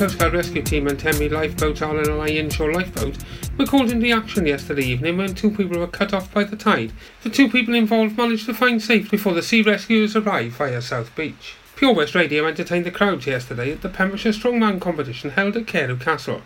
Coast Guard Rescue Team and Tenby Lifeboats Island and Inshore Lifeboat were called into action yesterday evening when two people were cut off by the tide. The two people involved managed to find safety before the sea rescuers arrived via South Beach. Pure West Radio entertained the crowds yesterday at the Pembrokeshire Strongman competition held at Carew Castle,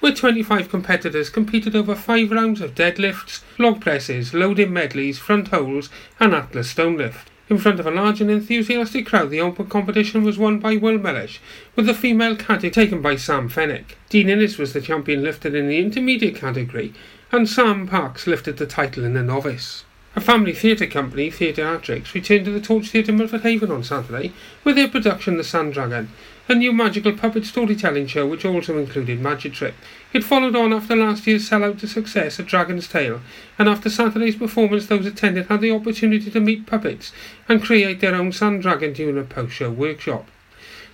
where 25 competitors competed over five rounds of deadlifts, log presses, loaded medleys, front holds, and Atlas stone lift. In front of a large and enthusiastic crowd, the open competition was won by Will Mellish, with the female category taken by Sam Fennick. Dean Innes was the champion lifted in the intermediate category, and Sam Parks lifted the title in the novice. A family theatre company, Theatreatrix, returned to the Torch Theatre Milford Haven on Saturday with their production The Sand Dragon, a new magical puppet storytelling show which also included magic trick. It followed on after last year's sellout to success at Dragon's Tale, and after Saturday's performance those attended had the opportunity to meet puppets and create their own Sand Dragon during a post-show workshop.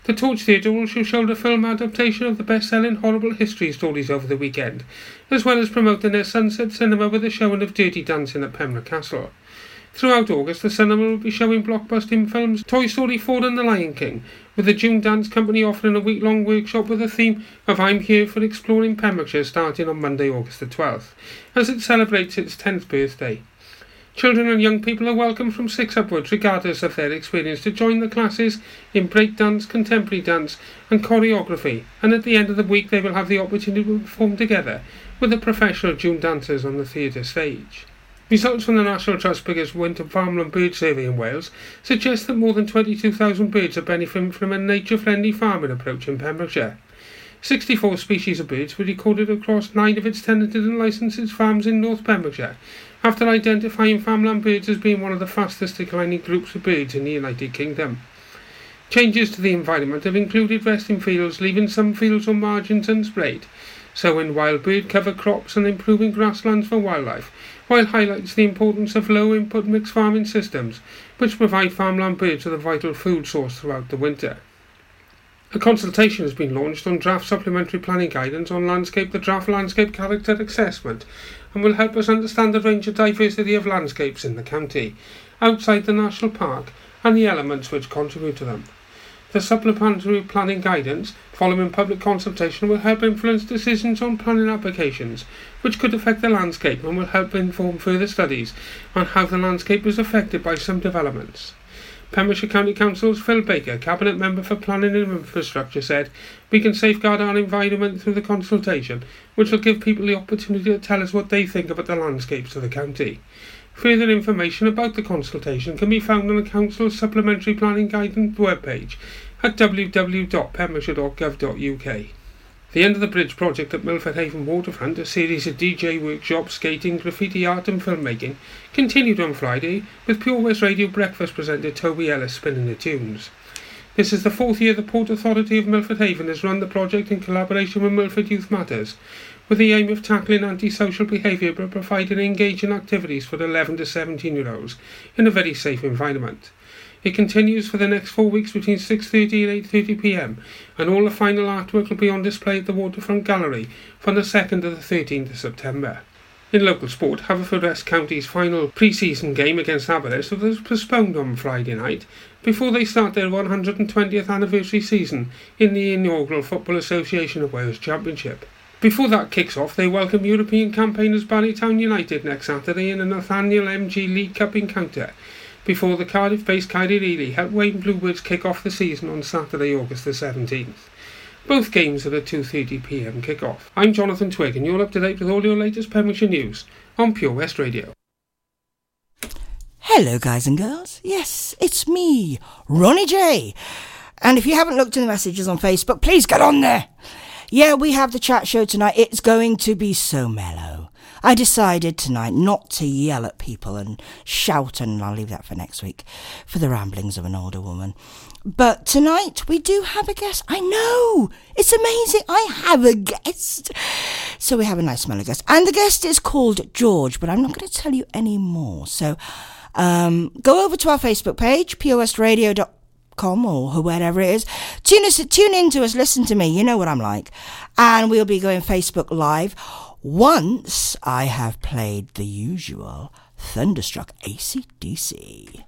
The Torch Theatre also showed a film adaptation of the best-selling horrible history stories over the weekend, as well as promoting their Sunset Cinema with a showing of Dirty Dancing at Pembroke Castle. Throughout August, the cinema will be showing blockbusting films Toy Story 4 and The Lion King, with the June Dance Company offering a week-long workshop with the theme of I'm Here for Exploring Pembrokeshire starting on Monday, August the 12th, as it celebrates its 10th birthday. Children and young people are welcome from six upwards, regardless of their experience, to join the classes in breakdance, contemporary dance, and choreography. And at the end of the week, they will have the opportunity to perform together with the professional June dancers on the theatre stage. Results from the National Trust's biggest winter farmland bird survey in Wales suggest that more than 22,000 birds are benefiting from a nature-friendly farming approach in Pembrokeshire. 64 species of birds were recorded across nine of its tenanted and licensed farms in North Pembrokeshire, after identifying farmland birds as being one of the fastest declining groups of birds in the United Kingdom. Changes to the environment have included resting fields, leaving some fields or margins unsprayed, sowing wild bird cover crops and improving grasslands for wildlife, while highlights the importance of low input mixed farming systems, which provide farmland birds with a vital food source throughout the winter. A consultation has been launched on draft supplementary planning guidance on landscape, the draft landscape character assessment, and will help us understand the range of diversity of landscapes in the county, outside the national park, and the elements which contribute to them. The supplementary planning guidance, following public consultation, will help influence decisions on planning applications, which could affect the landscape and will help inform further studies on how the landscape is affected by some developments. Pembrokeshire County Council's Phil Baker, Cabinet Member for Planning and Infrastructure, said, We can safeguard our environment through the consultation, which will give people the opportunity to tell us what they think about the landscapes of the county. Further information about the consultation can be found on the Council's Supplementary Planning Guidance webpage at www.pembrokeshire.gov.uk. The End of the Bridge project at Milford Haven Waterfront, a series of DJ workshops, skating, graffiti art and filmmaking, continued on Friday with Pure West Radio breakfast presenter Toby Ellis spinning the tunes. This is the fourth year the Port Authority of Milford Haven has run the project in collaboration with Milford Youth Matters, with the aim of tackling antisocial behaviour by providing engaging activities for 11 to 17 year olds in a very safe environment. It continues for the next four weeks between 6.30 and 8.30 pm, and all the final artwork will be on display at the Waterfront Gallery from the 2nd to the 13th of September. In local sport, Haverfordwest County's final pre-season game against Aberystwyth was postponed on Friday night before they start their 120th anniversary season in the inaugural Football Association of Wales Championship. Before that kicks off, they welcome European campaigners Barry Town United next Saturday in a Nathaniel MG League Cup encounter before the Cardiff-based Caerphilly helped Wayne Bluebirds kick off the season on Saturday, August the 17th. Both games at a 2.30pm kick-off. I'm Jonathan Twig and you're up to date with all your latest Pembrokeshire news on Pure West Radio. Hello guys and girls, yes, it's me, Ronnie J. And if you haven't looked in the messages on Facebook, please get on there. Yeah, we have the chat show tonight. It's going to be so mellow. I decided tonight not to yell at people and shout, and I'll leave that for next week for the ramblings of an older woman. But tonight we do have a guest. I know! It's amazing. I have a guest. So we have a nice smelly guest. And the guest is called George, but I'm not going to tell you any more. So um, go over to our Facebook page, postradio.com or wherever it is. Tune us, tune in to us, listen to me. You know what I'm like. And we'll be going Facebook Live once I have played the usual Thunderstruck ACDC.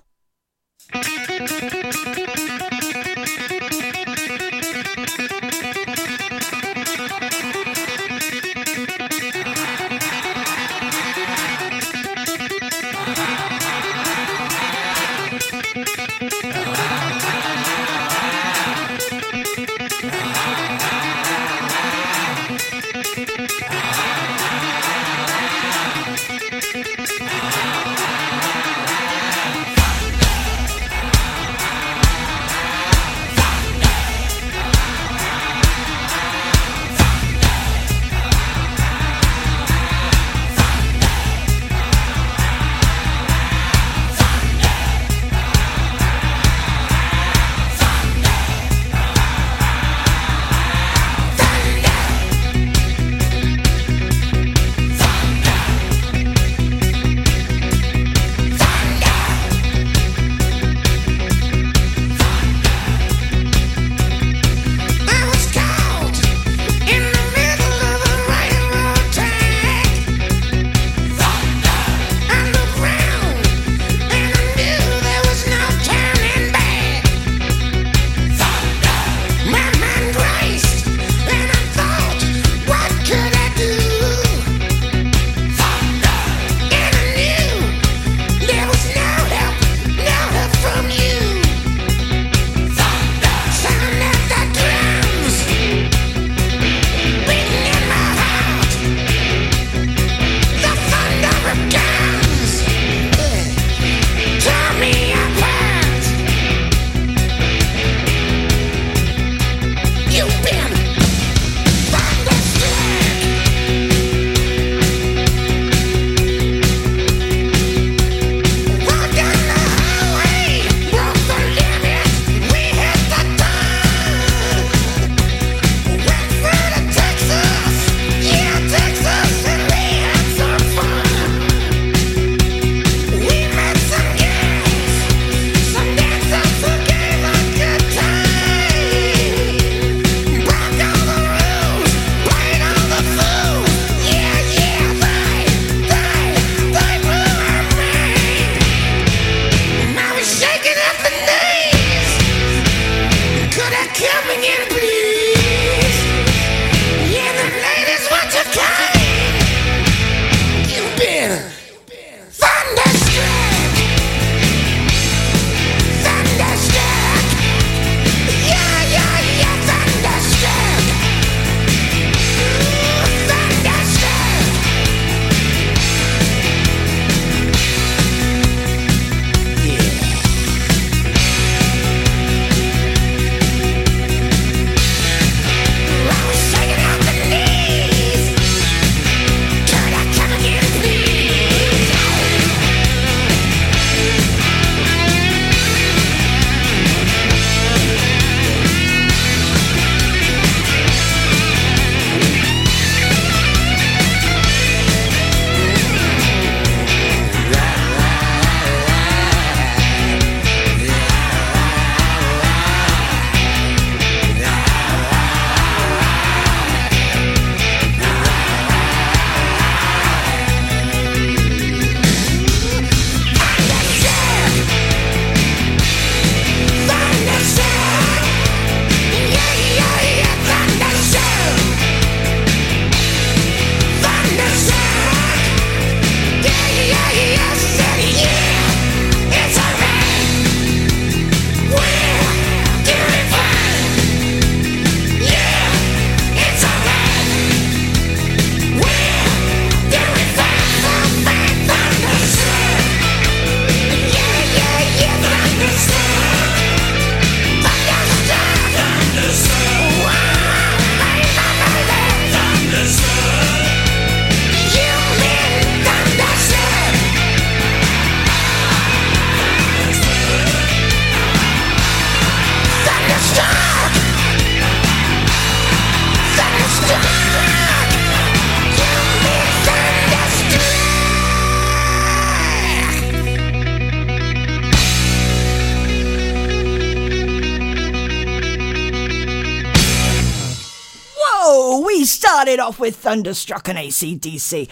Off with Thunderstruck and ACDC.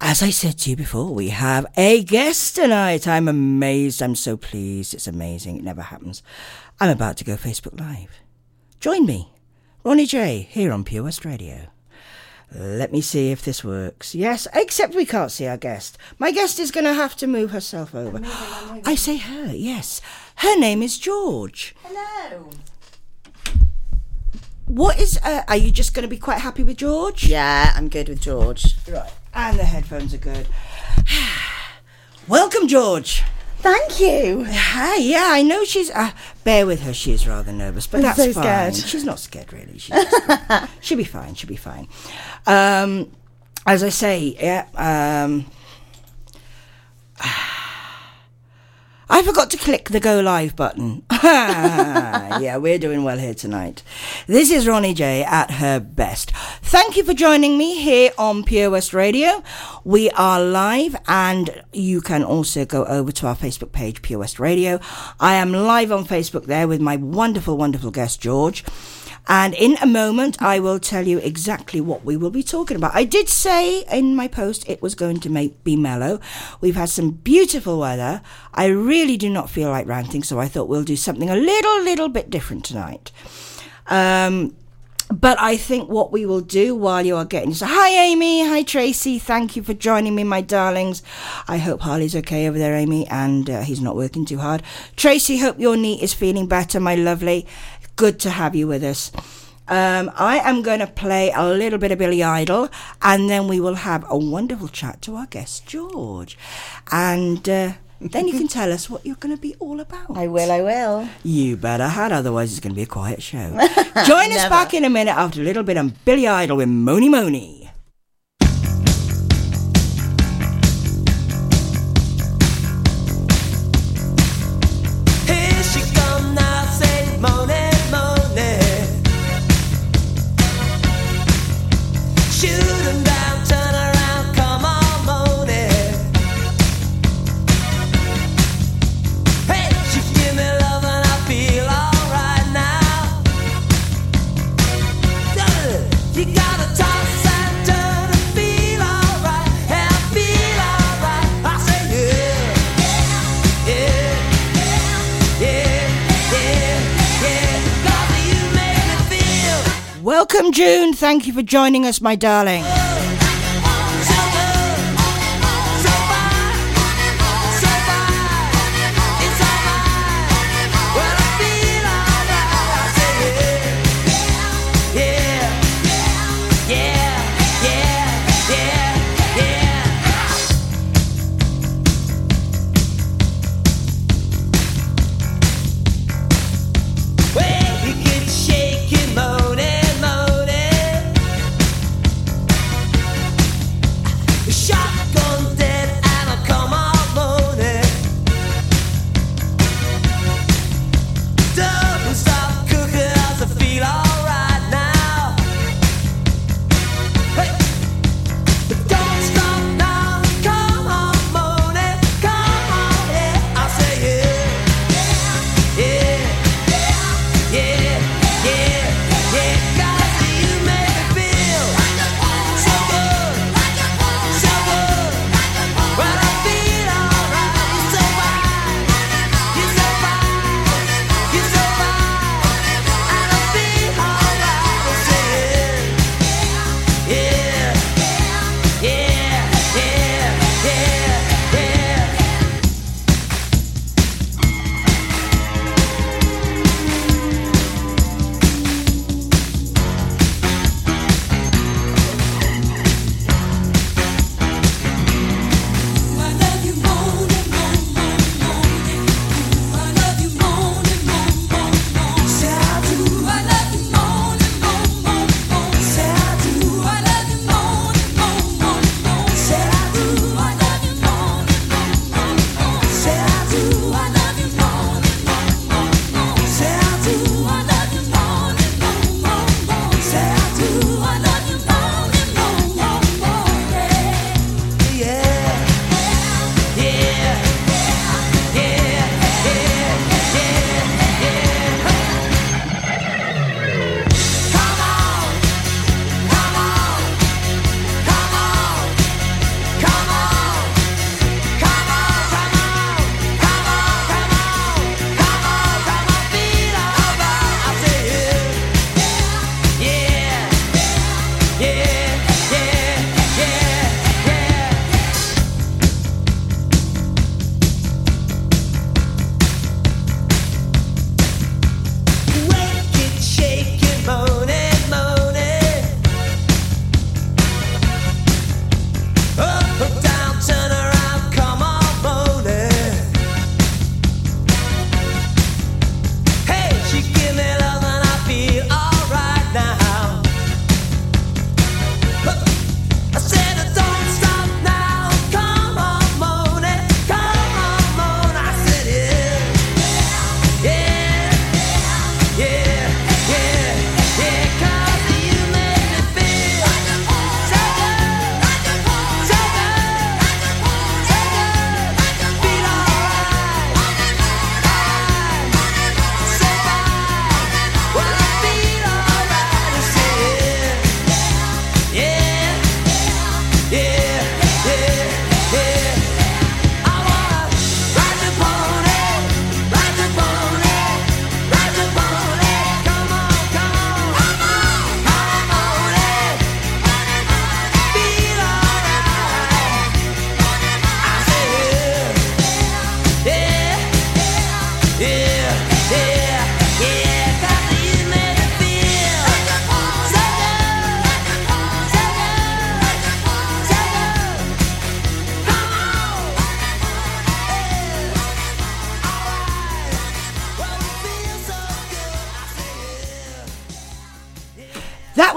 As I said to you before, we have a guest tonight. I'm amazed. I'm so pleased. It's amazing. It never happens. I'm about to go Facebook Live. Join me, Ronnie J, here on Pure West Radio. Let me see if this works. Yes, except we can't see our guest. My guest is going to have to move herself over. I say her, yes. Her name is George. Hello. What is. Uh, are you just going to be quite happy with George? Yeah, I'm good with George. Right. And the headphones are good. Welcome, George. Thank you. Hi, yeah, I know she's. Uh, bear with her, she is rather nervous, but I'm that's so fine. scared. She's not scared, really. She's just- she'll be fine. She'll be fine. Um, as I say, yeah. Um, I forgot to click the go live button. yeah, we're doing well here tonight. This is Ronnie J at her best. Thank you for joining me here on Pure West Radio. We are live and you can also go over to our Facebook page, Pure West Radio. I am live on Facebook there with my wonderful, wonderful guest, George. And in a moment, I will tell you exactly what we will be talking about. I did say in my post it was going to make, be mellow. We've had some beautiful weather. I really do not feel like ranting, so I thought we'll do something a little, little bit different tonight. Um, but I think what we will do while you are getting so hi Amy, hi Tracy, thank you for joining me, my darlings. I hope Harley's okay over there, Amy, and uh, he's not working too hard. Tracy, hope your knee is feeling better, my lovely. Good to have you with us. Um, I am going to play a little bit of Billy Idol, and then we will have a wonderful chat to our guest George, and uh, then you can tell us what you're going to be all about. I will, I will. You better had, otherwise it's going to be a quiet show. Join us back in a minute after a little bit of Billy Idol with Mony Mony. Welcome, June. Thank you for joining us, my darling.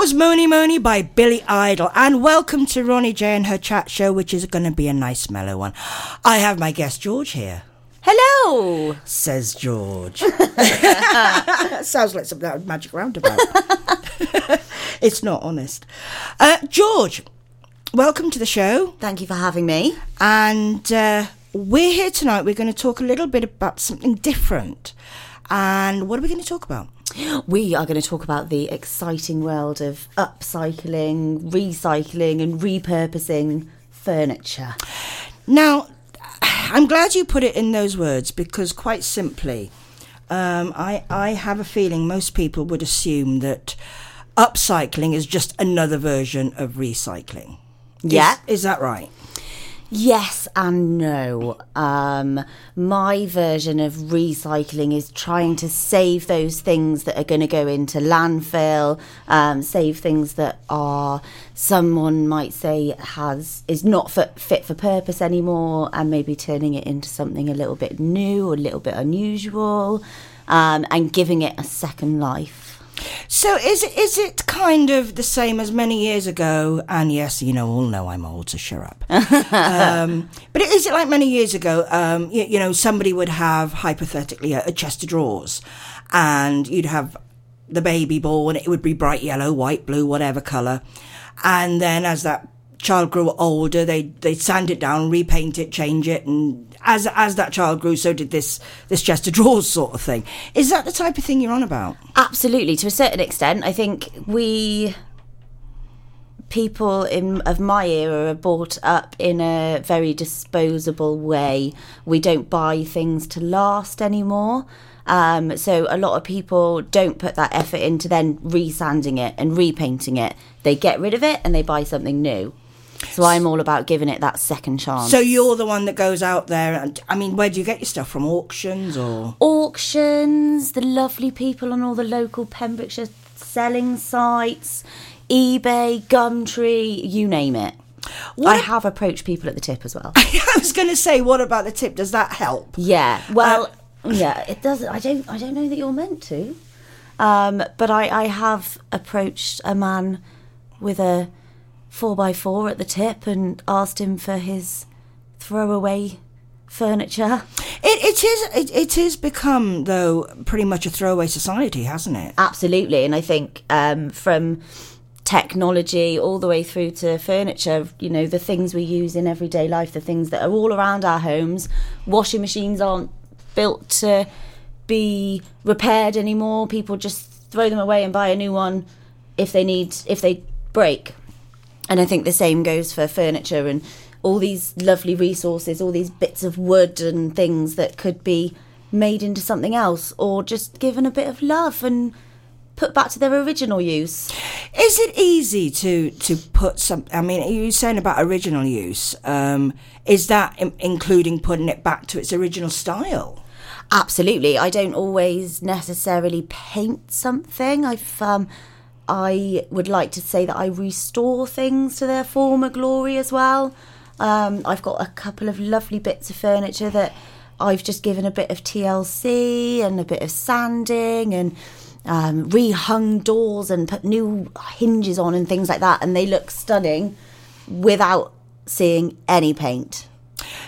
Was Mony Mony by Billy Idol. And welcome to Ronnie J and her chat show, which is going to be a nice mellow one. I have my guest George here, Hello. says George. Sounds like of Magic Roundabout. it's not honest. Uh, George, welcome to the show. Thank you for having me. And uh, we're here tonight. We're going to talk a little bit about something different. And what are we going to talk about? We are going to talk about the exciting world of upcycling, recycling, and repurposing furniture. Now, I'm glad you put it in those words because, quite simply, um, I, I have a feeling most people would assume that upcycling is just another version of recycling. Is- Yeah. Is, that right? Yes and no. Um, my version of recycling is trying to save those things that are going to go into landfill, um, save things that are someone might say has is not fit, fit for purpose anymore, and maybe turning it into something a little bit new, or a little bit unusual, um, and giving it a second life. So is it, is it kind of the same as many years ago? And yes, you know, all know I'm old, so shut up. um, but is it like many years ago? Um, you, you know, somebody would have hypothetically a, a chest of drawers, and you'd have the baby born. It would be bright yellow, white, blue, whatever color. And then as that child grew older, they they'd sand it down, repaint it, change it, and as as that child grew, so did this this chest of drawers sort of thing. Is that the type of thing you're on about? Absolutely, to a certain extent. I think we people in of my era are brought up in a very disposable way. We don't buy things to last anymore. Um, so a lot of people don't put that effort into then resanding it and repainting it. They get rid of it and they buy something new. So I'm all about giving it that second chance. So you're the one that goes out there and I mean, where do you get your stuff from? Auctions or auctions, the lovely people on all the local Pembrokeshire selling sites, eBay, Gumtree, you name it. I have approached people at the tip as well. I was going to say, what about the tip? Does that help? Yeah, well, yeah, it doesn't. I don't. I don't know that you're meant to. Um, but I, I have approached a man with a four by four at the tip and asked him for his throwaway furniture. It, it is. It, it has become though pretty much a throwaway society, hasn't it? Absolutely, and I think um, from technology all the way through to furniture, you know, the things we use in everyday life, the things that are all around our homes. Washing machines aren't built to be repaired anymore. People just throw them away and buy a new one if they need if they break. And I think the same goes for furniture and all these lovely resources, all these bits of wood and things that could be made into something else or just given a bit of love and put back to their original use. Is it easy to to put some? I mean, you were saying about original use. Um, is that in, including putting it back to its original style? Absolutely. I don't always necessarily paint something. I've um I would like to say that I restore things to their former glory as well. Um, I've got a couple of lovely bits of furniture that I've just given a bit of TLC and a bit of sanding and um, rehung doors and put new hinges on and things like that, and they look stunning without seeing any paint.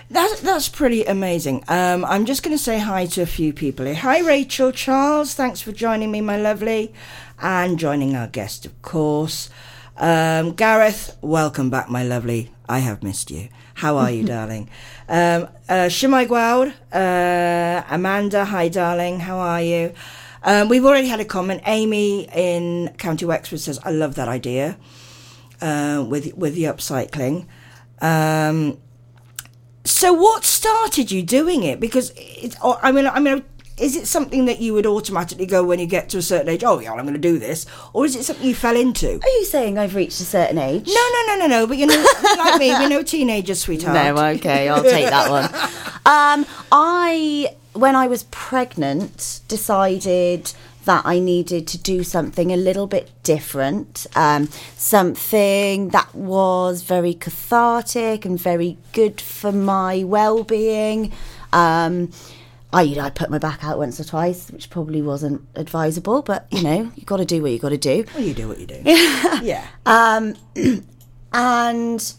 That's that's pretty amazing. Um, I'm just going to say hi to a few people here. Hi, Rachel Charles. Thanks for joining me, my lovely, and joining our guest, of course. Um, Gareth, welcome back, my lovely. I have missed you. How are you, darling? Um, uh, Shimai Gwaud, uh, Amanda, hi, darling. How are you? Um, we've already had a comment. Amy in County Wexford says, "I love that idea uh, with with the upcycling." Um, so, what started you doing it? Because it's, I mean, I mean, is it something that you would automatically go when you get to a certain age? Oh, yeah, I'm going to do this, or is it something you fell into? Are you saying I've reached a certain age? No, no, no, no, no. But you know, like me, we're no teenagers, sweetheart. No, okay, I'll take that one. Um, I, when I was pregnant, decided that I needed to do something a little bit different, um, something that was very cathartic and very good for my well-being. Um, I, I put my back out once or twice, which probably wasn't advisable, but you know, you got to do what you got to do. Well, you do what you do. yeah. Um, and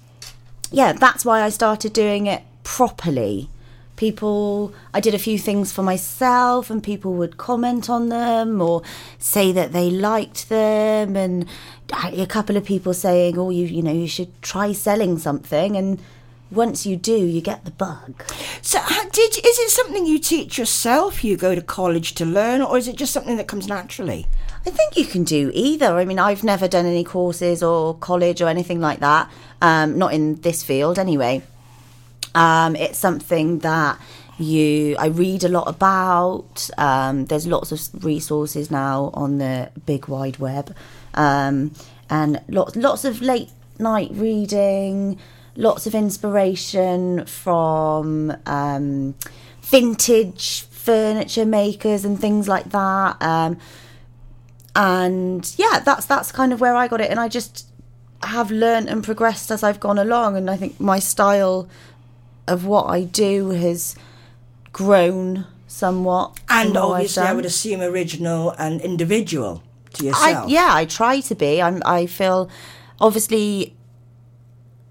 yeah, that's why I started doing it properly. People, I did a few things for myself, and people would comment on them or say that they liked them, and a couple of people saying, "Oh, you, you know, you should try selling something." And once you do, you get the bug. So, did is it something you teach yourself? You go to college to learn, or is it just something that comes naturally? I think you can do either. I mean, I've never done any courses or college or anything like that. Um, not in this field, anyway. Um, it's something that you I read a lot about. Um, there's lots of resources now on the big wide web, um, and lots lots of late night reading, lots of inspiration from um, vintage furniture makers and things like that. Um, and yeah, that's that's kind of where I got it, and I just have learnt and progressed as I've gone along, and I think my style of what I do has grown somewhat. And from what I've obviously, I would assume original and individual to I, yourself. yeah, I try to be. I'm. I feel obviously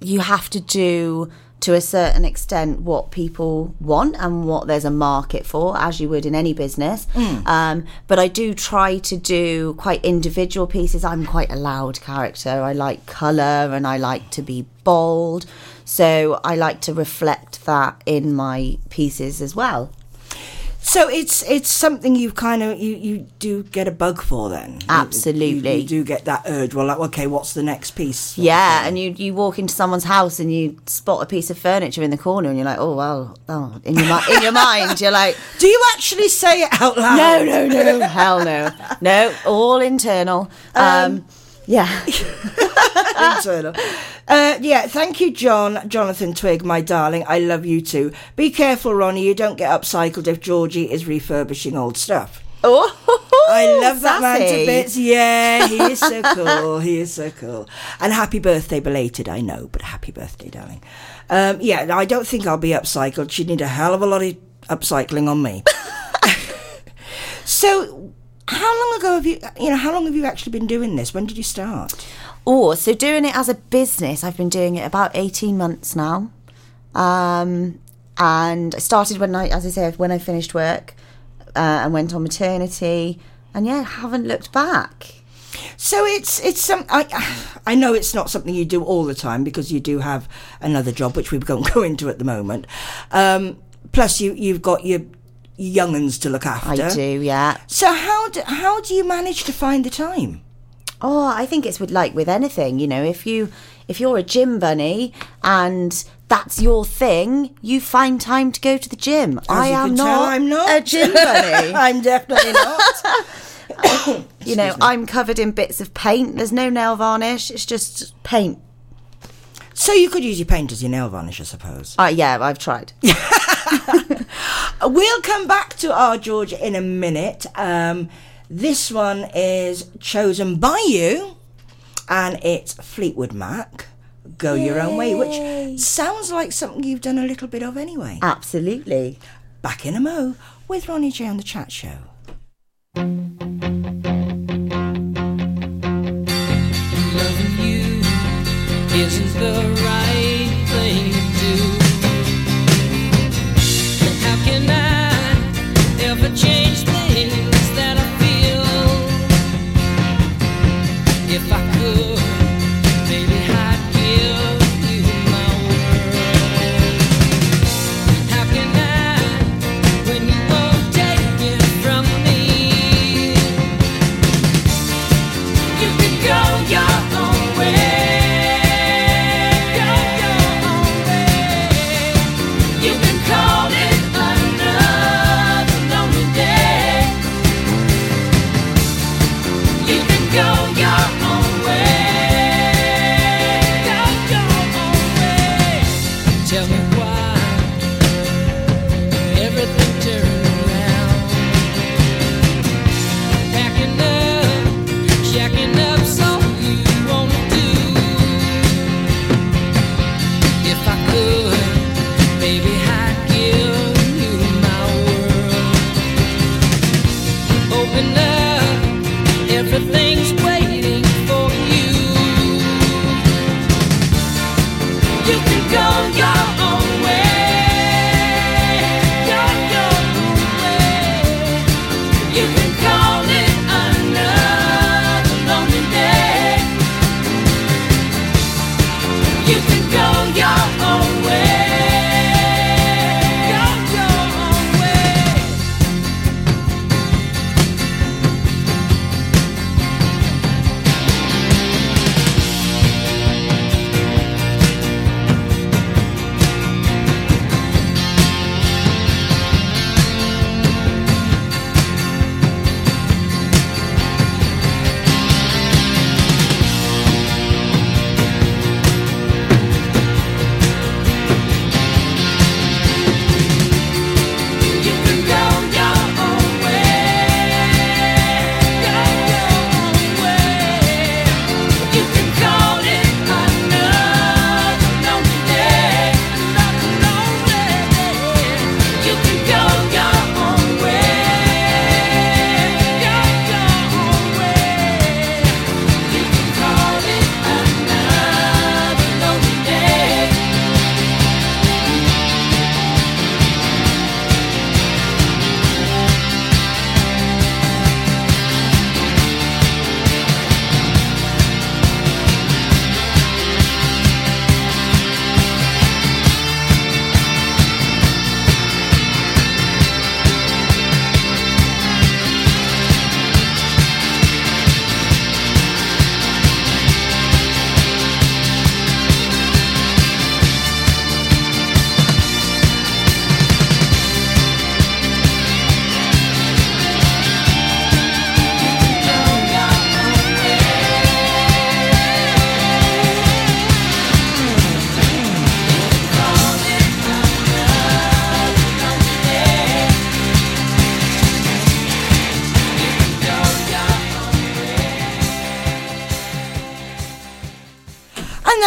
you have to do to a certain extent what people want and what there's a market for, as you would in any business. Um, but I do try to do quite individual pieces. I'm quite a loud character. I like colour and I like to be bold. So I like to reflect that in my pieces as well. So it's it's something you kind of you you do get a bug for then. Absolutely. You, you do get that urge. Well, like okay, what's the next piece? Yeah, and you you walk into someone's house and you spot a piece of furniture in the corner and you're like, oh well, oh in your in your mind you're like, Do you actually say it out loud? no, no, no, hell no, no, all internal. Um, yeah, internal. Uh, yeah, thank you, John, Jonathan Twig, my darling. I love you too. Be careful, Ronnie. You don't get upcycled if Georgie is refurbishing old stuff. oh, I love that man to bits. Yeah, he is so cool. He is so cool. And happy birthday belated, I know, but happy birthday, darling. Um, yeah, I don't think I'll be upcycled. She'd need a hell of a lot of upcycling on me. so, how long ago have you, you know, how long have you actually been doing this? When did you start? Oh, so doing it as a business, I've been doing it about 18 months now. Um, and I started when I, as I say, when I finished work uh, and went on maternity. And yeah, haven't looked back. So it's it's some I I know it's not something you do all the time because you do have another job which we won't go into at the moment. Um, plus you you've got your younguns to look after. I do, yeah. So how do, how do you manage to find the time? Oh, I think it's with like with anything, you know, if you if you're a gym bunny and that's your thing, you find time to go to the gym. I you am not, tell, I'm not. a gym bunny. I'm definitely not. you know, I'm covered in bits of paint. There's no nail varnish. It's just paint. So you could use your paint as your nail varnish, I suppose. Uh, yeah, I've tried. We'll come back to our George in a minute. Um, this one is chosen by you, and it's Fleetwood Mac. Go your own way, which sounds like something you've done a little bit of anyway. Absolutely. Back in a mo with Ronnie J on the chat show. Isn't the right thing to do. How can I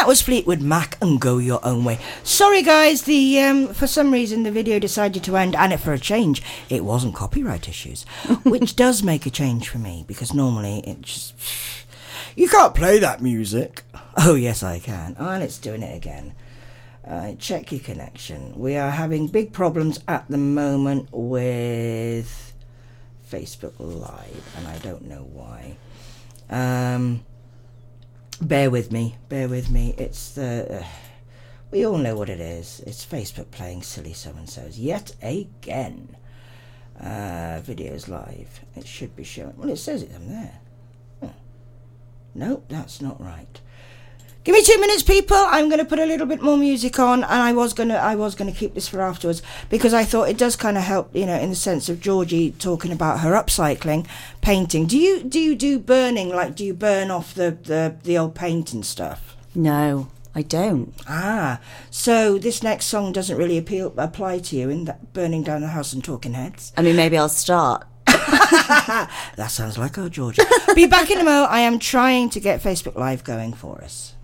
that was Fleetwood Mac and Go Your Own Way. Sorry, guys, the um, for some reason the video decided to end, and it, for a change, it wasn't copyright issues, which does make a change for me because normally it just you can't play that music. Oh yes, I can, and it's doing it again. Uh, check your connection. We are having big problems at the moment with Facebook Live, and I don't know why. Um, bear with me, bear with me. It's the. Uh, we all know what it is. It's Facebook playing silly so and so's yet again. Uh, videos live. It should be showing. Well, it says it on there. Huh. Nope, that's not right. Give me two minutes, people. I'm going to put a little bit more music on, and I was going to, I was going to keep this for afterwards because I thought it does kind of help, you know, in the sense of Georgie talking about her upcycling, painting. Do you do you do burning? Like, do you burn off the the, the old paint and stuff? No, I don't. Ah, so this next song doesn't really appeal apply to you in that burning down the house and talking heads. I mean, maybe I'll start. That sounds like our Georgia. Be back in a mo. I am trying to get Facebook Live going for us.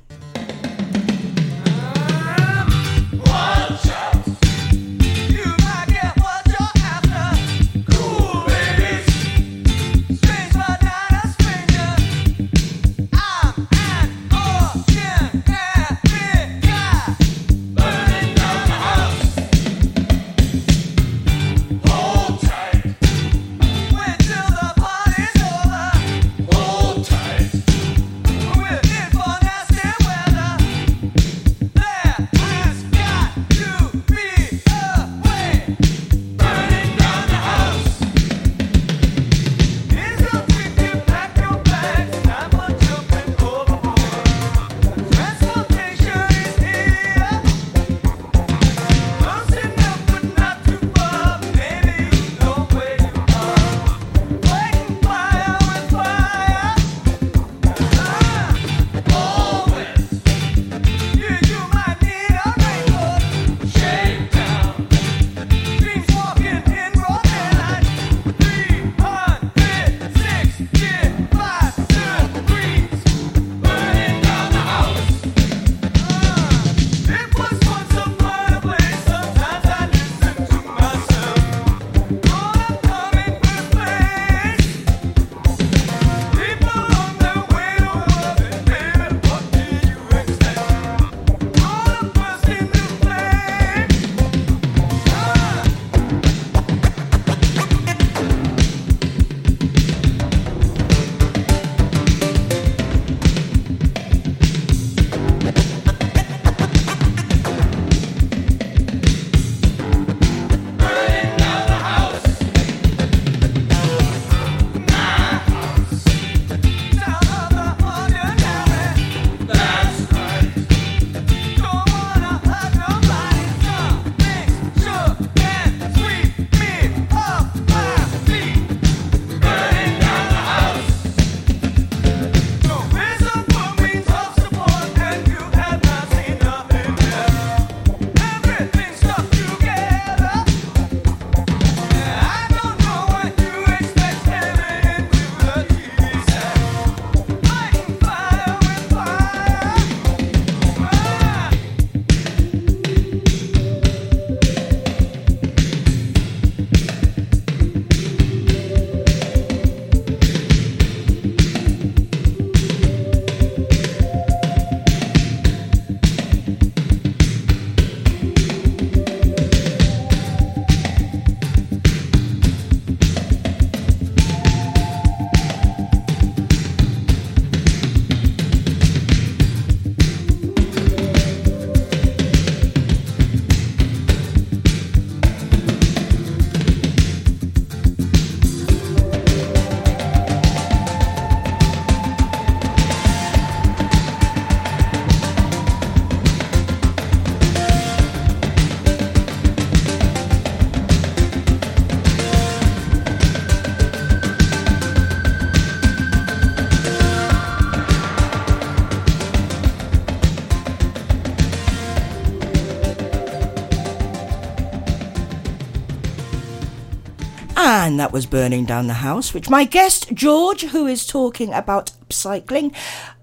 And that was Burning Down the House, which my guest, George, who is talking about upcycling,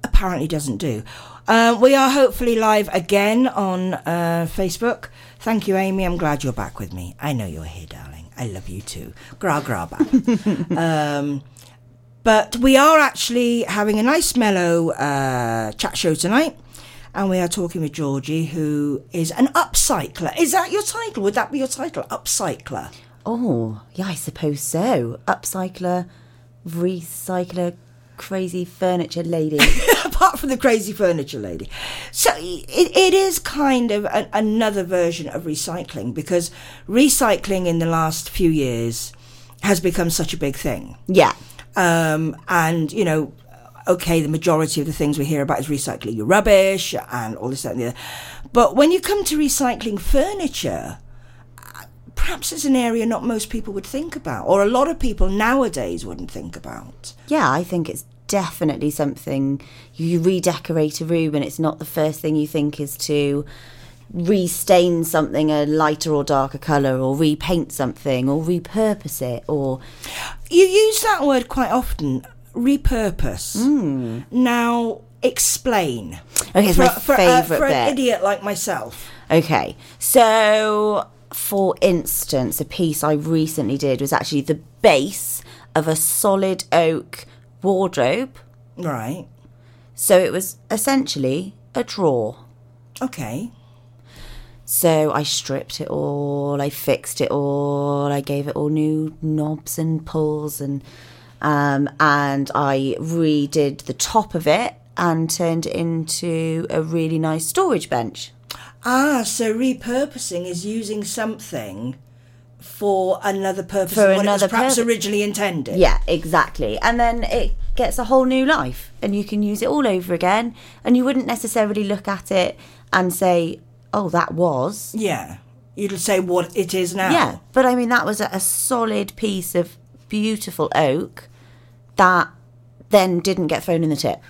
apparently doesn't do. Uh, we are hopefully live again on uh, Facebook. Thank you, Amy. I'm glad you're back with me. I know you're here, darling. I love you too. Gra gra ba. um, but we are actually having a nice mellow uh, chat show tonight. And we are talking with Georgie, who is an upcycler. Is that your title? Would that be your title? Upcycler. Oh, yeah, I suppose so. Upcycler, recycler, crazy furniture lady. apart from the crazy furniture lady. So it, it is kind of a, another version of recycling because recycling in the last few years has become such a big thing. yeah. Um, and, you know, okay, the majority of the things we hear about is recycling your rubbish and all this, that, and the other. But when you come to recycling furniture, perhaps it's an area not most people would think about, or a lot of people nowadays wouldn't think about. Yeah, I think it's definitely something you redecorate a room and it's not the first thing you think is to restain something a lighter or darker colour or repaint something or repurpose it or You use that word quite often, repurpose. Now, explain. Okay, it's for, my for, uh, favourite for an bit. idiot like myself. Okay, so for instance, a piece I recently did was actually the base of a solid oak wardrobe. Right. So it was essentially a drawer. Okay. So I stripped it all, I fixed it all, I gave it all new knobs and pulls and um, and I redid the top of it and turned it into a really nice storage bench. Ah, so repurposing is using something for another purpose For than what another it was perhaps purpose. originally intended. Yeah, exactly. And then it gets a whole new life and you can use it all over again. And you wouldn't necessarily look at it and say, oh, that was. Yeah. You'd say what it is now. Yeah, but I mean, that was a, a solid piece of beautiful oak that then didn't get thrown in the tip.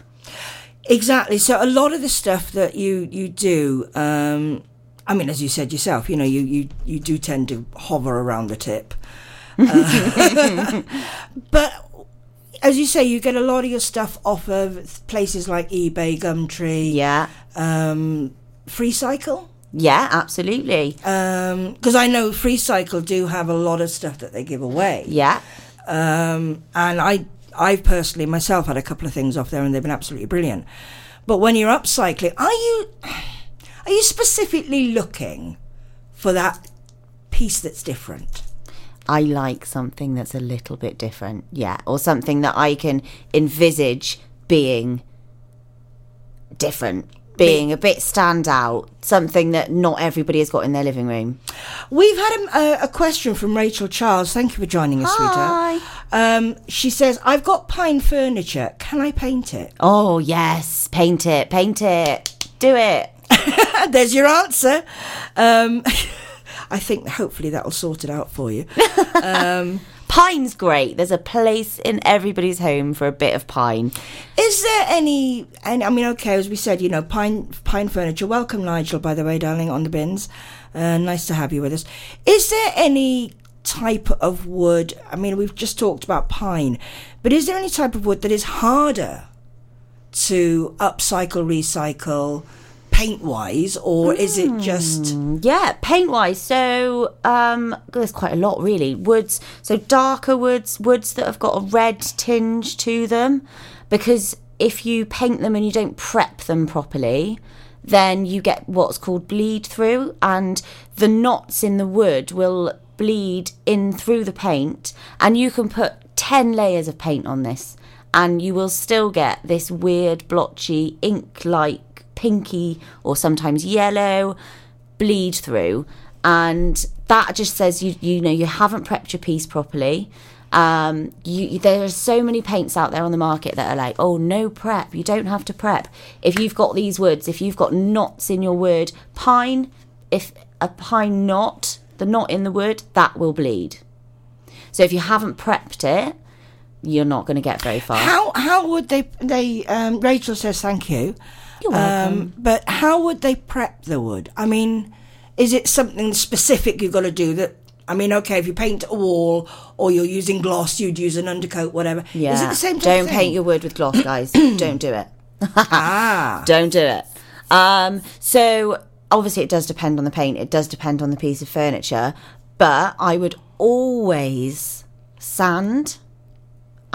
Exactly. So a lot of the stuff that you you do, um, I mean, as you said yourself, you know, you you you do tend to hover around the tip. Uh, but as you say, you get a lot of your stuff off of places like eBay, Gumtree, Yeah. um, Freecycle. Yeah, absolutely. Because I know Freecycle do have a lot of stuff that they give away. Yeah. um, and I I've personally myself had a couple of things off there, and they've been absolutely brilliant. But when you're upcycling, are you are you specifically looking for that piece that's different? I like something that's a little bit different. Yeah. Or something that I can envisage being different, being a bit standout, something that not everybody has got in their living room. We've had a, a, question from Rachel Charles. Thank you for joining us, Hi. sweetheart. Um, she says, "I've got pine furniture. Can I paint it?" Oh, yes. Paint it, paint it. Do it. There's your answer. Um, I think hopefully that'll sort it out for you. Pine's great. There's a place in everybody's home for a bit of pine. Is there any? And I mean, okay, as we said, you know, pine pine furniture. Welcome, Nigel. By the way, darling, on the bins. Uh, nice to have you with us. Is there any type of wood? I mean, we've just talked about pine, but is there any type of wood that is harder to upcycle, recycle, paint wise, or is it just? Yeah, paint wise. So um, there's quite a lot really. Woods, so darker woods, woods that have got a red tinge to them, because if you paint them and you don't prep them properly, then you get what's called bleed through, and the knots in the wood will bleed in through the paint, and you can put ten layers of paint on this, and you will still get this weird blotchy ink-like pinky or sometimes yellow bleed through. And that just says you you know you haven't prepped your piece properly. Um you there are so many paints out there on the market that are like oh no prep. You don't have to prep. If you've got these woods if you've got knots in your wood pine if a pine knot the knot in the wood that will bleed. So if you haven't prepped it you're not going to get very far. How how would they they? Um, Rachel says thank you. You're welcome. Um, but how would they prep the wood? I mean, is it something specific you've got to do that? I mean, okay, if you paint a wall or you're using gloss, you'd use an undercoat, whatever. Yeah. Is it the same Don't paint your wood with gloss, guys. Don't do it. ah. Don't do it. Um, so obviously, it does depend on the paint. It does depend on the piece of furniture, but I would always sand.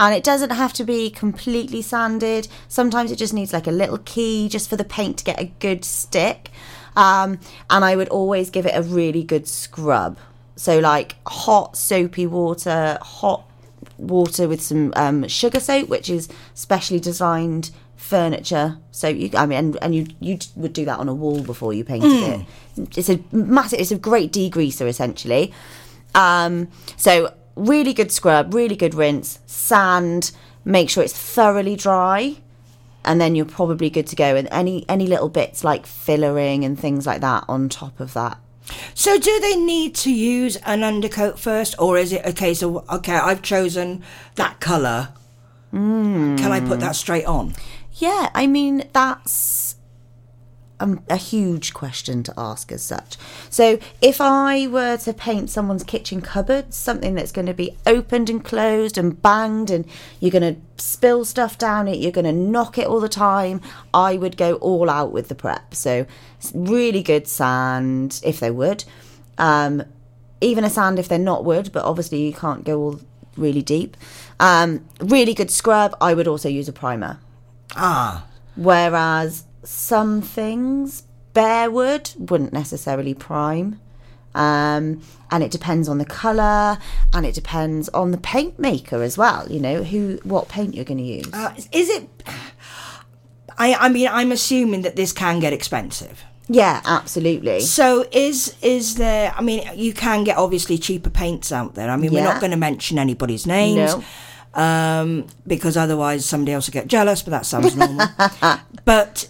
And it doesn't have to be completely sanded. Sometimes it just needs like a little key just for the paint to get a good stick. Um, and I would always give it a really good scrub. So, like hot soapy water, hot water with some um, sugar soap, which is specially designed furniture. So you, I mean, and, and you you would do that on a wall before you painted it. It's a massive, it's a great degreaser essentially. Um, so really good scrub, really good rinse, sand. Make sure it's thoroughly dry, and then you're probably good to go. And any any little bits like fillering and things like that on top of that. So, do they need to use an undercoat first, or is it case of okay, I've chosen that colour? Can I put that hmm. straight on? Yeah, I mean that's um, a huge question to ask as such. So, if I were to paint someone's kitchen cupboard, something that's going to be opened and closed and banged, and you're going to spill stuff down it, you're going to knock it all the time, I would go all out with the prep. So, really good sand if they would. Um, even a sand if they're not wood, but obviously you can't go all really deep. Um, really good scrub. I would also use a primer. Ah, Whereas some things, bare wood wouldn't necessarily prime. Um, and it depends on the colour and it depends on the paint maker as well, you know, who what paint you're going to use. uh, is it? I I mean, I'm assuming that this can get expensive. yeah, absolutely. So is is there? I mean, you can get obviously cheaper paints out there. I mean, we're not going to mention anybody's names, No. um, because otherwise somebody else will get jealous. But that sounds normal. but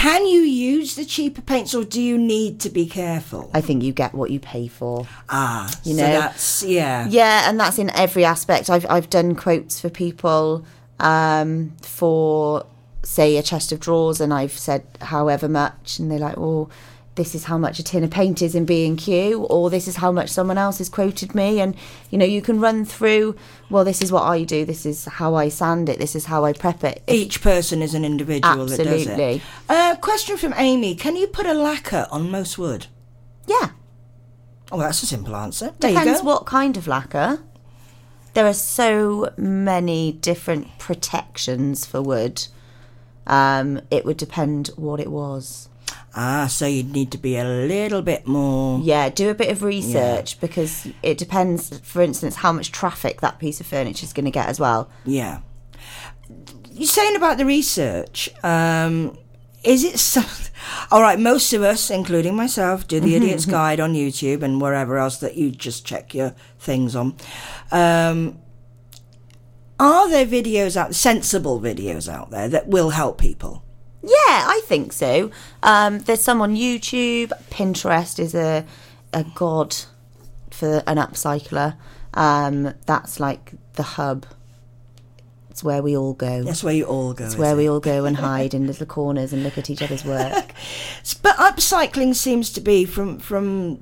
can you use the cheaper paints, or do you need to be careful? I think you get what you pay for. ah, you so know. that's yeah. Yeah, and that's in every aspect. I've I've done quotes for people um, for say a chest of drawers, and I've said however much, and they're like, "Well, this is how much a tin of paint is in B and Q, or this is how much someone else has quoted me." And you know, you can run through. Well, this is what I do. This is how I sand it. This is how I prep it. Each person is an individual that does it. Absolutely. Uh, question from Amy: Can you put a lacquer on most wood? Yeah, Oh, that's a simple answer. There depends what kind of lacquer. There are so many different protections for wood. Um, it would depend what it was. Ah, so you'd need to be a little bit more. Yeah, do a bit of research because it depends, for instance, how much traffic that piece of furniture is going to get as well. Yeah. You're saying about the research. Um, is it? All right, most of us, including myself, do the Idiot's Guide on YouTube and wherever else that you just check your things on. Um, are there videos out, sensible videos out there that will help people? Yeah, I think so. Um, there's some on YouTube. Pinterest is a a god for an upcycler. Um, that's like the hub. It's where we all go. That's where you all go. It's where it? we all go and hide in little corners and look at each other's work. But upcycling seems to be, from from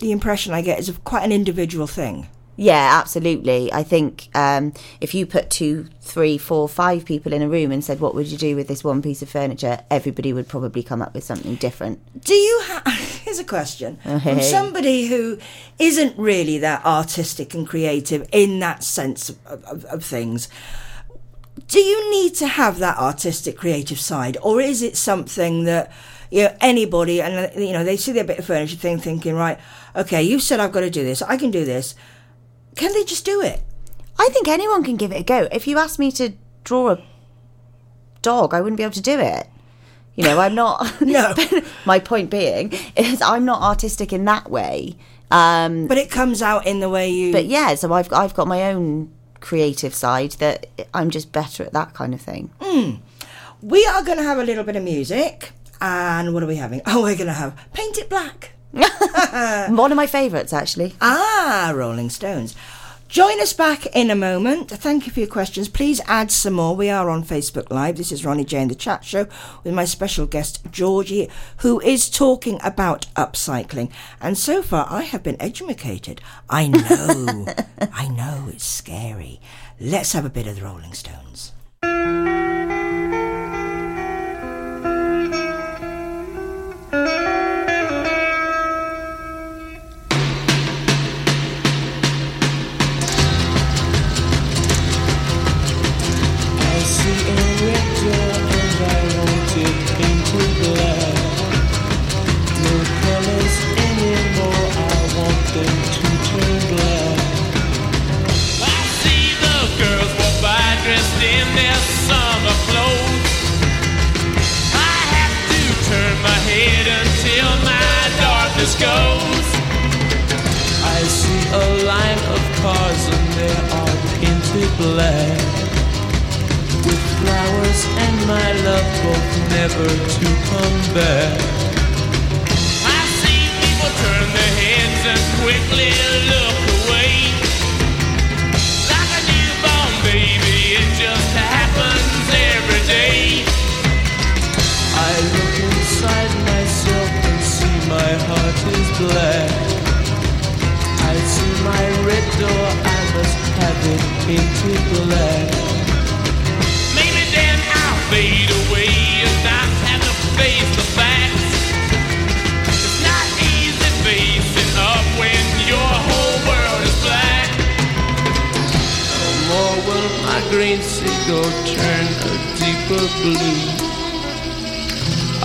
the impression I get, is quite an individual thing. Yeah, absolutely. I think um, if you put two, three, four, five people in a room and said, "What would you do with this one piece of furniture?" everybody would probably come up with something different. Do you have? Here's a question from somebody who isn't really that artistic and creative in that sense of, of, of things. Do you need to have that artistic, creative side, or is it something that you know anybody and you know they see their bit of furniture thing, thinking, right, okay, you said I've got to do this, I can do this. Can they just do it? I think anyone can give it a go. If you asked me to draw a dog, I wouldn't be able to do it. You know, I'm not. No. My point being is, I'm not artistic in that way. Um, But it comes out in the way you. but yeah, so I've I've got my own creative side that I'm just better at that kind of thing. We are going to have a little bit of music. And what are we having? Oh, we're going to have Paint It Black. One of my favourites, actually. Ah, Rolling Stones. Join us back in a moment. Thank you for your questions. Please add some more. We are on Facebook Live. This is Ronnie J, the chat show, with my special guest, Georgie, who is talking about upcycling. And so far, I have been educated. I know. I know. It's scary. Let's have a bit of the Rolling Stones. dressed in their summer clothes. I have to turn my head until my darkness goes. I see a line of cars and they are painted black. With flowers and my love both never to come back. I see people turn their heads and quickly look look inside myself and see my heart is black. I see my red door, I must have it painted black. Maybe then I'll fade away and not have to face the facts. It's not easy facing up when your whole world is black. No more will my green seagull turn a deeper blue.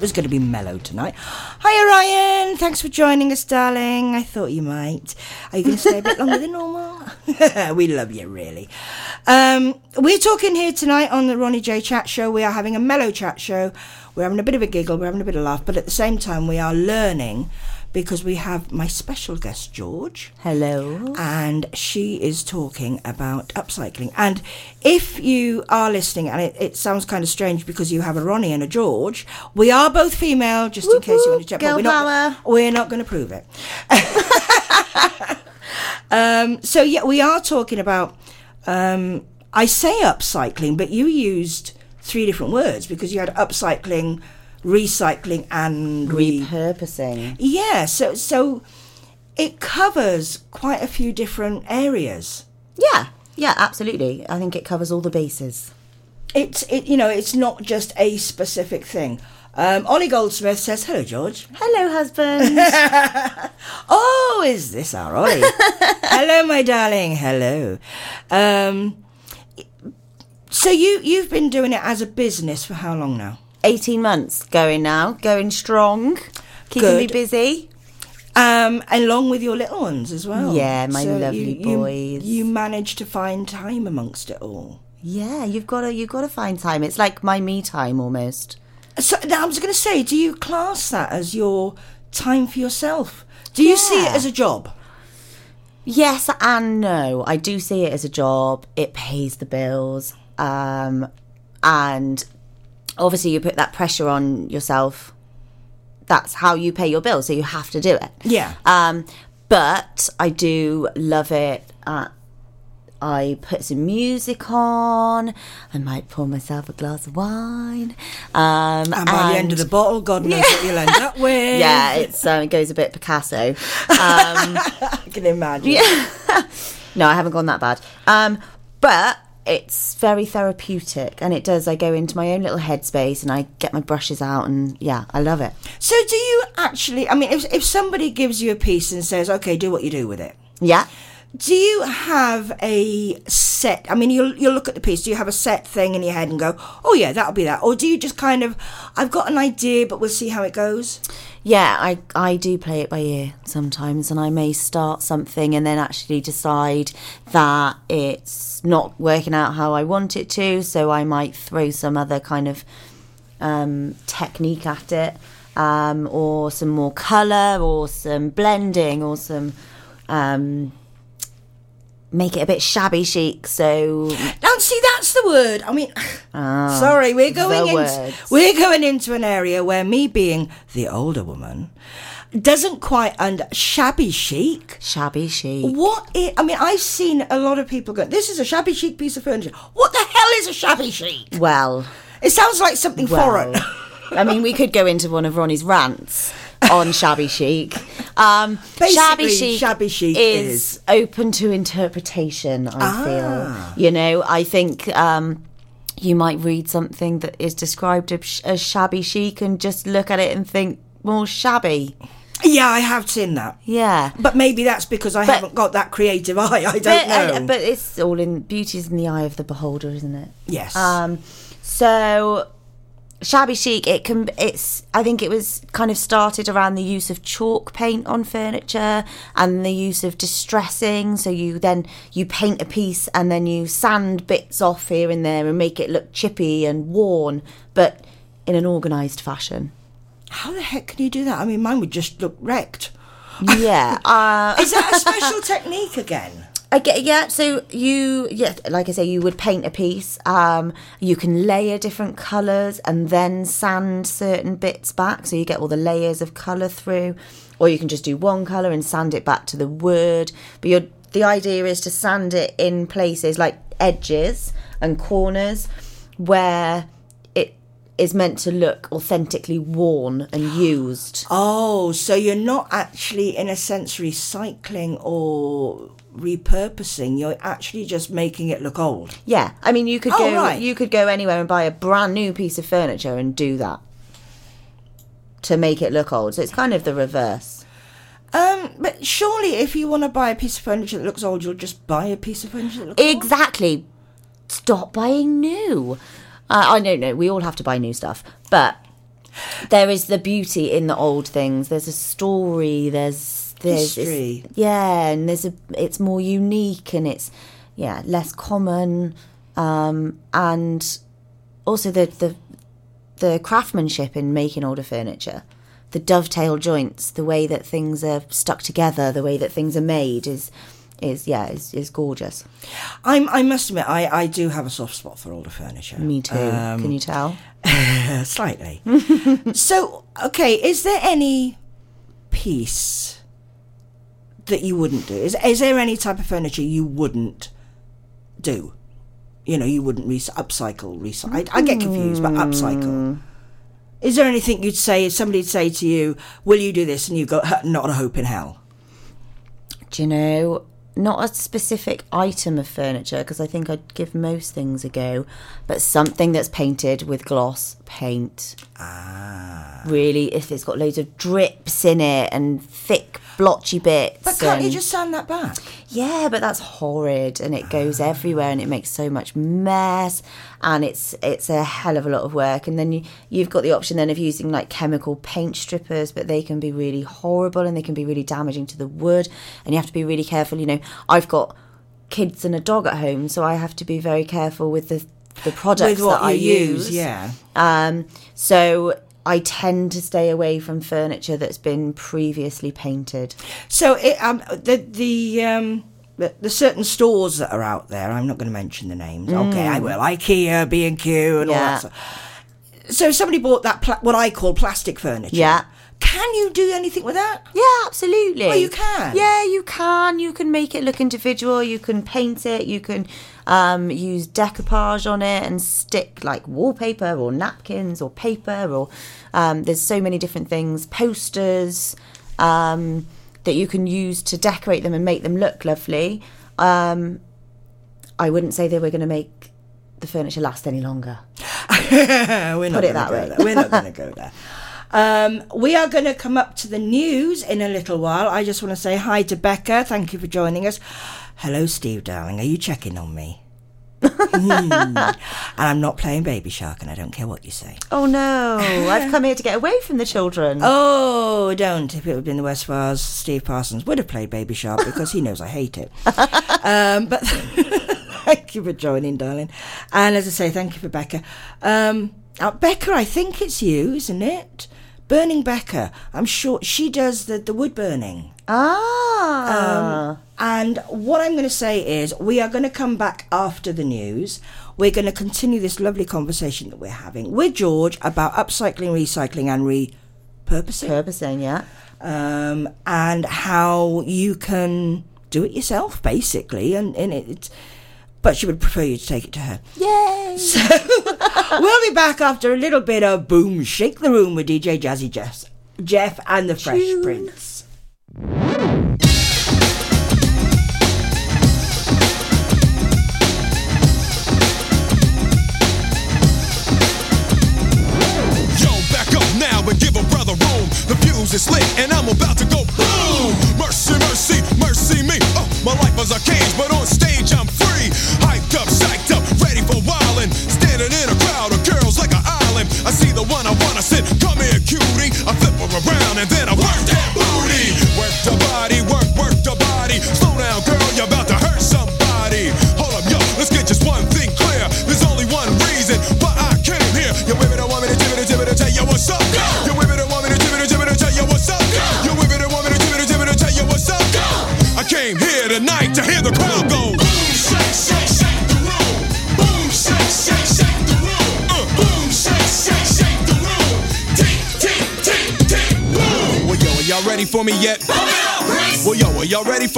It was going to be mellow tonight. Hi, Ryan. Thanks for joining us, darling. I thought you might. Are you going to stay a bit longer than normal? we love you, really. Um, we're talking here tonight on the Ronnie J Chat Show. We are having a mellow chat show. We're having a bit of a giggle, we're having a bit of a laugh, but at the same time, we are learning because we have my special guest, George Hello. and she is talking about upcycling. And if you are listening, and it, it sounds kind of strange because you have a Ronnie and a George, we are both female, just in case you want to check. girl we're not, we're not going to prove it. um, so yeah, we are talking about. Um, I say upcycling, but you used three different words because you had upcycling, recycling, and re- Repurposing. yeah, so so it covers quite a few different areas. Yeah. Yeah, absolutely. I think it covers all the bases. It's it you know it's not just a specific thing. Um, Ollie Goldsmith says, "Hello, George." Hello, husband. Oh, is this our Ollie? Hello, my darling. Hello. Um, so you you've been doing it as a business for how long now? 18 months going now, going strong, keeping me busy. Um, along with your little ones as well. Yeah, my So lovely you, you- boys. You managed to find time amongst it all. Yeah, you've got to you've got to find time. It's like my me time almost. So now I was going to say, do you class that as your time for yourself? Do you see it as a job? Yes and no. I do see it as a job. It pays the bills. Um, and obviously you put that pressure on yourself. That's how you pay your bills, so you have to do it. Yeah. Um, but I do love it. Uh, I put some music on. I might pour myself a glass of wine. Um, And by the end of the bottle, God knows what you'll end up with. yeah, it's um, it goes a bit Picasso. Um, I can imagine. Yeah. no, I haven't gone that bad. Um, but it's very therapeutic, and it does. I go into my own little headspace, and I get my brushes out, and yeah, I love it. So, do you actually? I mean, if if somebody gives you a piece and says, "Okay, do what you do with it," Yeah, do you have a set? I mean, you'll you'll look at the piece. Do you have a set thing in your head and go, "Oh yeah, that'll be that," or do you just kind of, "I've got an idea, but we'll see how it goes." Yeah, I, I do play it by ear sometimes, and I may start something and then actually decide that it's not working out how I want it to, so I might throw some other kind of um, technique at it, um, or some more colour, or some blending, or some. Um, make it a bit shabby chic so Now, see, that's the word. I mean, ah, sorry, we're going into we're going into an area where me being the older woman doesn't quite under shabby chic. shabby chic What i I mean, I've seen a lot of people go, "This is a shabby chic piece of furniture." What the hell is a shabby chic? well It sounds like something foreign. I mean, we could go into one of Ronnie's rants on shabby chic. Um, shabby chic, shabby chic is, is- open to interpretation. I Ah. feel, you know, I think. Um, you might read something that is described as, shabby chic and just look at it and think more shabby. Yeah, I have seen that. Yeah. But maybe that's because I But- haven't got that creative eye. I don't But, know. uh, but it's all in beauty's in the eye of the beholder, isn't it? yes. Um, so shabby chic. It can. It's. I think it was kind of started around the use of chalk paint on furniture and the use of distressing. So you then you paint a piece and then you sand bits off here and there and make it look chippy and worn, but in an organised fashion. How the heck can you do that? I mean, mine would just look wrecked. Yeah. Uh, Is that a special technique again? I get yeah. So you yeah, like I say, you would paint a piece. Um, you can layer different colours and then sand certain bits back, so you get all the layers of colour through. Or you can just do one colour and sand it back to the wood. But your the idea is to sand it in places like edges and corners where it is meant to look authentically worn and used. Oh, so you're not actually, in a sense, recycling or repurposing. You're actually just making it look old. Yeah, I mean, you could Oh, go right. you could go anywhere and buy a brand new piece of furniture and do that to make it look old. So it's kind of the reverse. Um, but surely, if you want to buy a piece of furniture that looks old, you'll just buy a piece of furniture that looks old. Exactly. Stop buying new. Uh, I don't know. We all have to buy new stuff, but there is the beauty in the old things. There's a story. There's there's History. yeah, and there's a. It's more unique and it's yeah less common, um, and also the the the craftsmanship in making older furniture, the dovetail joints, the way that things are stuck together, the way that things are made is is yeah is, is gorgeous. I'm, I must admit, I, I do have a soft spot for older furniture. Me too. Um, Can you tell? Slightly. so, okay, is there any piece that you wouldn't do? Is, is there any type of furniture you wouldn't do? You know, you wouldn't re- upcycle, recycle. I, I get confused, but upcycle. Hmm. Is there anything you'd say if somebody'd say to you, "Will you do this?" and you go, "Huh, "Not a hope in hell." Do you know? Not a specific item of furniture because I think I'd give most things a go, but something that's painted with gloss paint. Ah. Really, if it's got loads of drips in it and thick blotchy bits. But can't you just sand that back? Yeah, but that's horrid and it goes everywhere and it makes so much mess and it's it's a hell of a lot of work and then you you've got the option then of using like chemical paint strippers but they can be really horrible and they can be really damaging to the wood and you have to be really careful, you know. I've got kids and a dog at home so I have to be very careful with the the products that I use, use. yeah. Um so I tend to stay away from furniture that's been previously painted. So it, um, the the um, the, the certain stores that are out there. I'm not going to mention the names. Okay, I will. IKEA, B and Q, and all Mm. That. Stuff. So if somebody bought that pla- what I call plastic furniture. Yeah. Can you do anything with that? Yeah, absolutely. Oh, you can? Yeah, you can. You can make it look individual. You can paint it. You can um, use decoupage on it and stick like wallpaper or napkins or paper or um, there's so many different things. Posters um, that you can use to decorate them and make them look lovely. Um, I wouldn't say they were going to make the furniture last any longer. We're not Put it that way. There. We're not going to go there. Um, we are going to come up to the news in a little while. I just want to say hi to Becca. Thank you for joining us. Hello, Steve, darling. Are you checking on me? Hmm. And I'm not playing Baby Shark, and I don't care what you say. Oh no, I've come here to get away from the children. Oh, don't. If it had been the West Files, Steve Parsons would have played Baby Shark because he knows I hate it. um, but thank you for joining, darling. And as I say, thank you for Becca. Um, uh, Becca, I think it's you, isn't it? Burning Becca. I'm sure she does the, the wood burning. Ah. And what I'm going to say is, we are going to come back after the news. We're going to continue this lovely conversation that we're having with George about upcycling, recycling, and repurposing. Purposing, yeah. um, and how you can do it yourself, basically. And, and it, it's, but she would prefer you to take it to her. Yay. So we'll be back after a little bit of boom, shake the room with DJ Jazzy Jeff, Jeff and the Fresh Prince.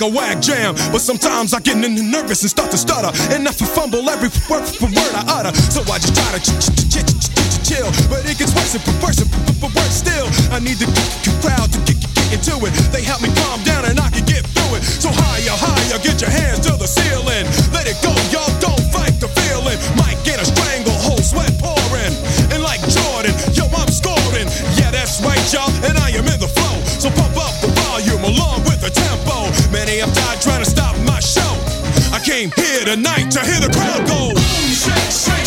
make a whack jam. But sometimes I get nervous and start to stutter. And I fumble every word, word I utter. So I just try to ch- ch- ch- ch- ch- ch- chill. But it gets worse and worse and worse still. I need the crowd to get, into it. They help me calm down and I can get through it. So higher, higher, get your hands to tonight to hear the crowd go. Shake, shake,